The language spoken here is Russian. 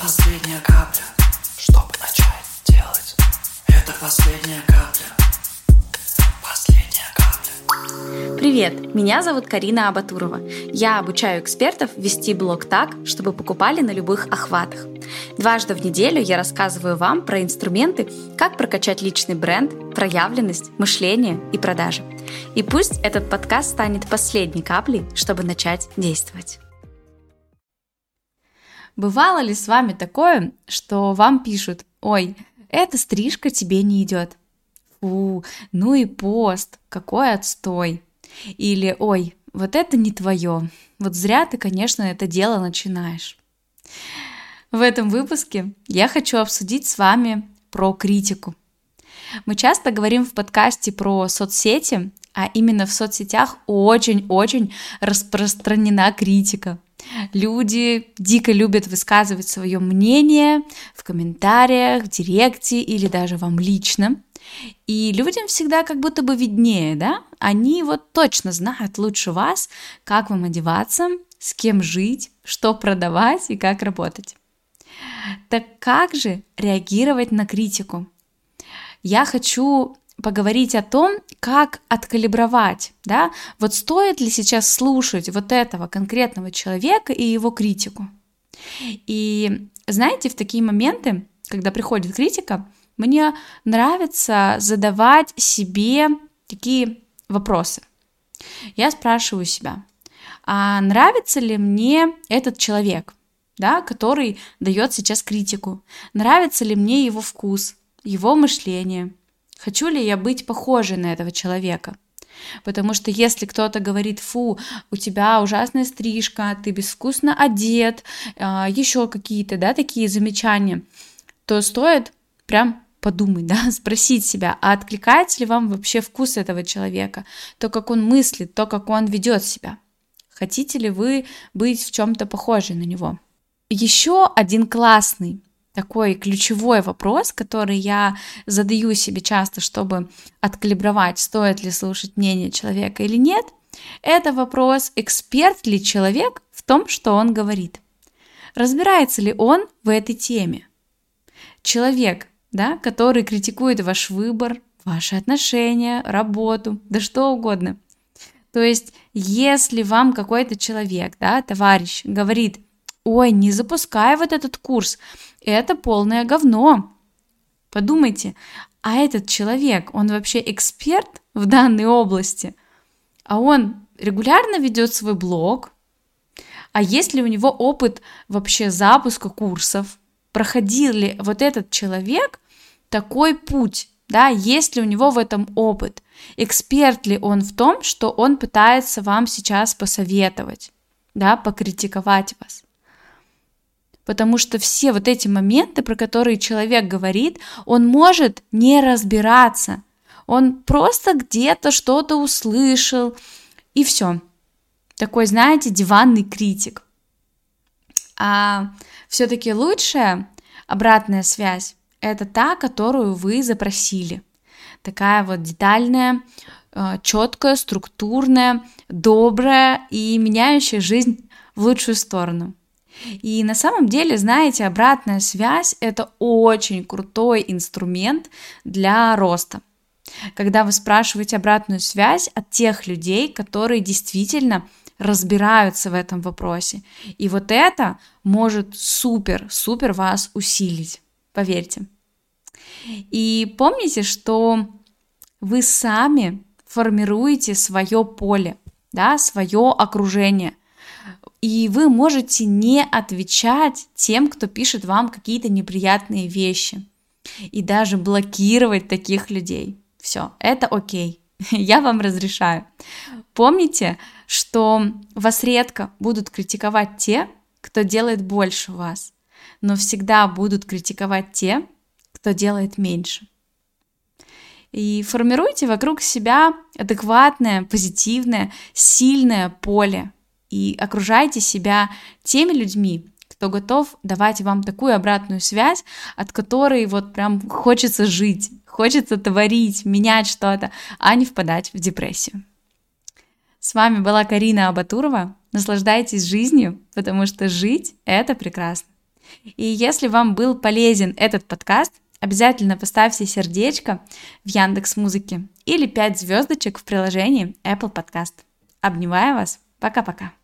последняя капля, чтобы начать делать. Это последняя капля. Последняя капля. Привет, меня зовут Карина Абатурова. Я обучаю экспертов вести блог так, чтобы покупали на любых охватах. Дважды в неделю я рассказываю вам про инструменты, как прокачать личный бренд, проявленность, мышление и продажи. И пусть этот подкаст станет последней каплей, чтобы начать действовать. Бывало ли с вами такое, что вам пишут, ой, эта стрижка тебе не идет? Фу, ну и пост, какой отстой. Или, ой, вот это не твое. Вот зря ты, конечно, это дело начинаешь. В этом выпуске я хочу обсудить с вами про критику. Мы часто говорим в подкасте про соцсети, а именно в соцсетях очень-очень распространена критика – Люди дико любят высказывать свое мнение в комментариях, в директе или даже вам лично. И людям всегда как будто бы виднее, да? Они вот точно знают лучше вас, как вам одеваться, с кем жить, что продавать и как работать. Так как же реагировать на критику? Я хочу поговорить о том, как откалибровать, да, вот стоит ли сейчас слушать вот этого конкретного человека и его критику. И знаете, в такие моменты, когда приходит критика, мне нравится задавать себе такие вопросы. Я спрашиваю себя, а нравится ли мне этот человек, да, который дает сейчас критику? Нравится ли мне его вкус, его мышление? Хочу ли я быть похожей на этого человека? Потому что если кто-то говорит, фу, у тебя ужасная стрижка, ты безвкусно одет, а, еще какие-то, да, такие замечания, то стоит прям подумать, да, спросить себя, а откликается ли вам вообще вкус этого человека, то, как он мыслит, то, как он ведет себя. Хотите ли вы быть в чем-то похожей на него? Еще один классный такой ключевой вопрос, который я задаю себе часто, чтобы откалибровать, стоит ли слушать мнение человека или нет, это вопрос, эксперт ли человек в том, что он говорит. Разбирается ли он в этой теме? Человек, да, который критикует ваш выбор, ваши отношения, работу, да что угодно. То есть, если вам какой-то человек, да, товарищ говорит, ой, не запускай вот этот курс, это полное говно. Подумайте, а этот человек, он вообще эксперт в данной области? А он регулярно ведет свой блог? А есть ли у него опыт вообще запуска курсов? Проходил ли вот этот человек такой путь? Да, есть ли у него в этом опыт? Эксперт ли он в том, что он пытается вам сейчас посоветовать, да, покритиковать вас? Потому что все вот эти моменты, про которые человек говорит, он может не разбираться. Он просто где-то что-то услышал, и все. Такой, знаете, диванный критик. А все-таки лучшая обратная связь это та, которую вы запросили. Такая вот детальная, э, четкая, структурная, добрая и меняющая жизнь в лучшую сторону. И на самом деле, знаете, обратная связь – это очень крутой инструмент для роста. Когда вы спрашиваете обратную связь от тех людей, которые действительно разбираются в этом вопросе. И вот это может супер-супер вас усилить, поверьте. И помните, что вы сами формируете свое поле, да, свое окружение. И вы можете не отвечать тем, кто пишет вам какие-то неприятные вещи. И даже блокировать таких людей. Все, это окей. Я вам разрешаю. Помните, что вас редко будут критиковать те, кто делает больше вас, но всегда будут критиковать те, кто делает меньше. И формируйте вокруг себя адекватное, позитивное, сильное поле, и окружайте себя теми людьми, кто готов давать вам такую обратную связь, от которой вот прям хочется жить, хочется творить, менять что-то, а не впадать в депрессию. С вами была Карина Абатурова. Наслаждайтесь жизнью, потому что жить — это прекрасно. И если вам был полезен этот подкаст, обязательно поставьте сердечко в Яндекс Музыке или 5 звездочек в приложении Apple Podcast. Обнимаю вас. Пока-пока.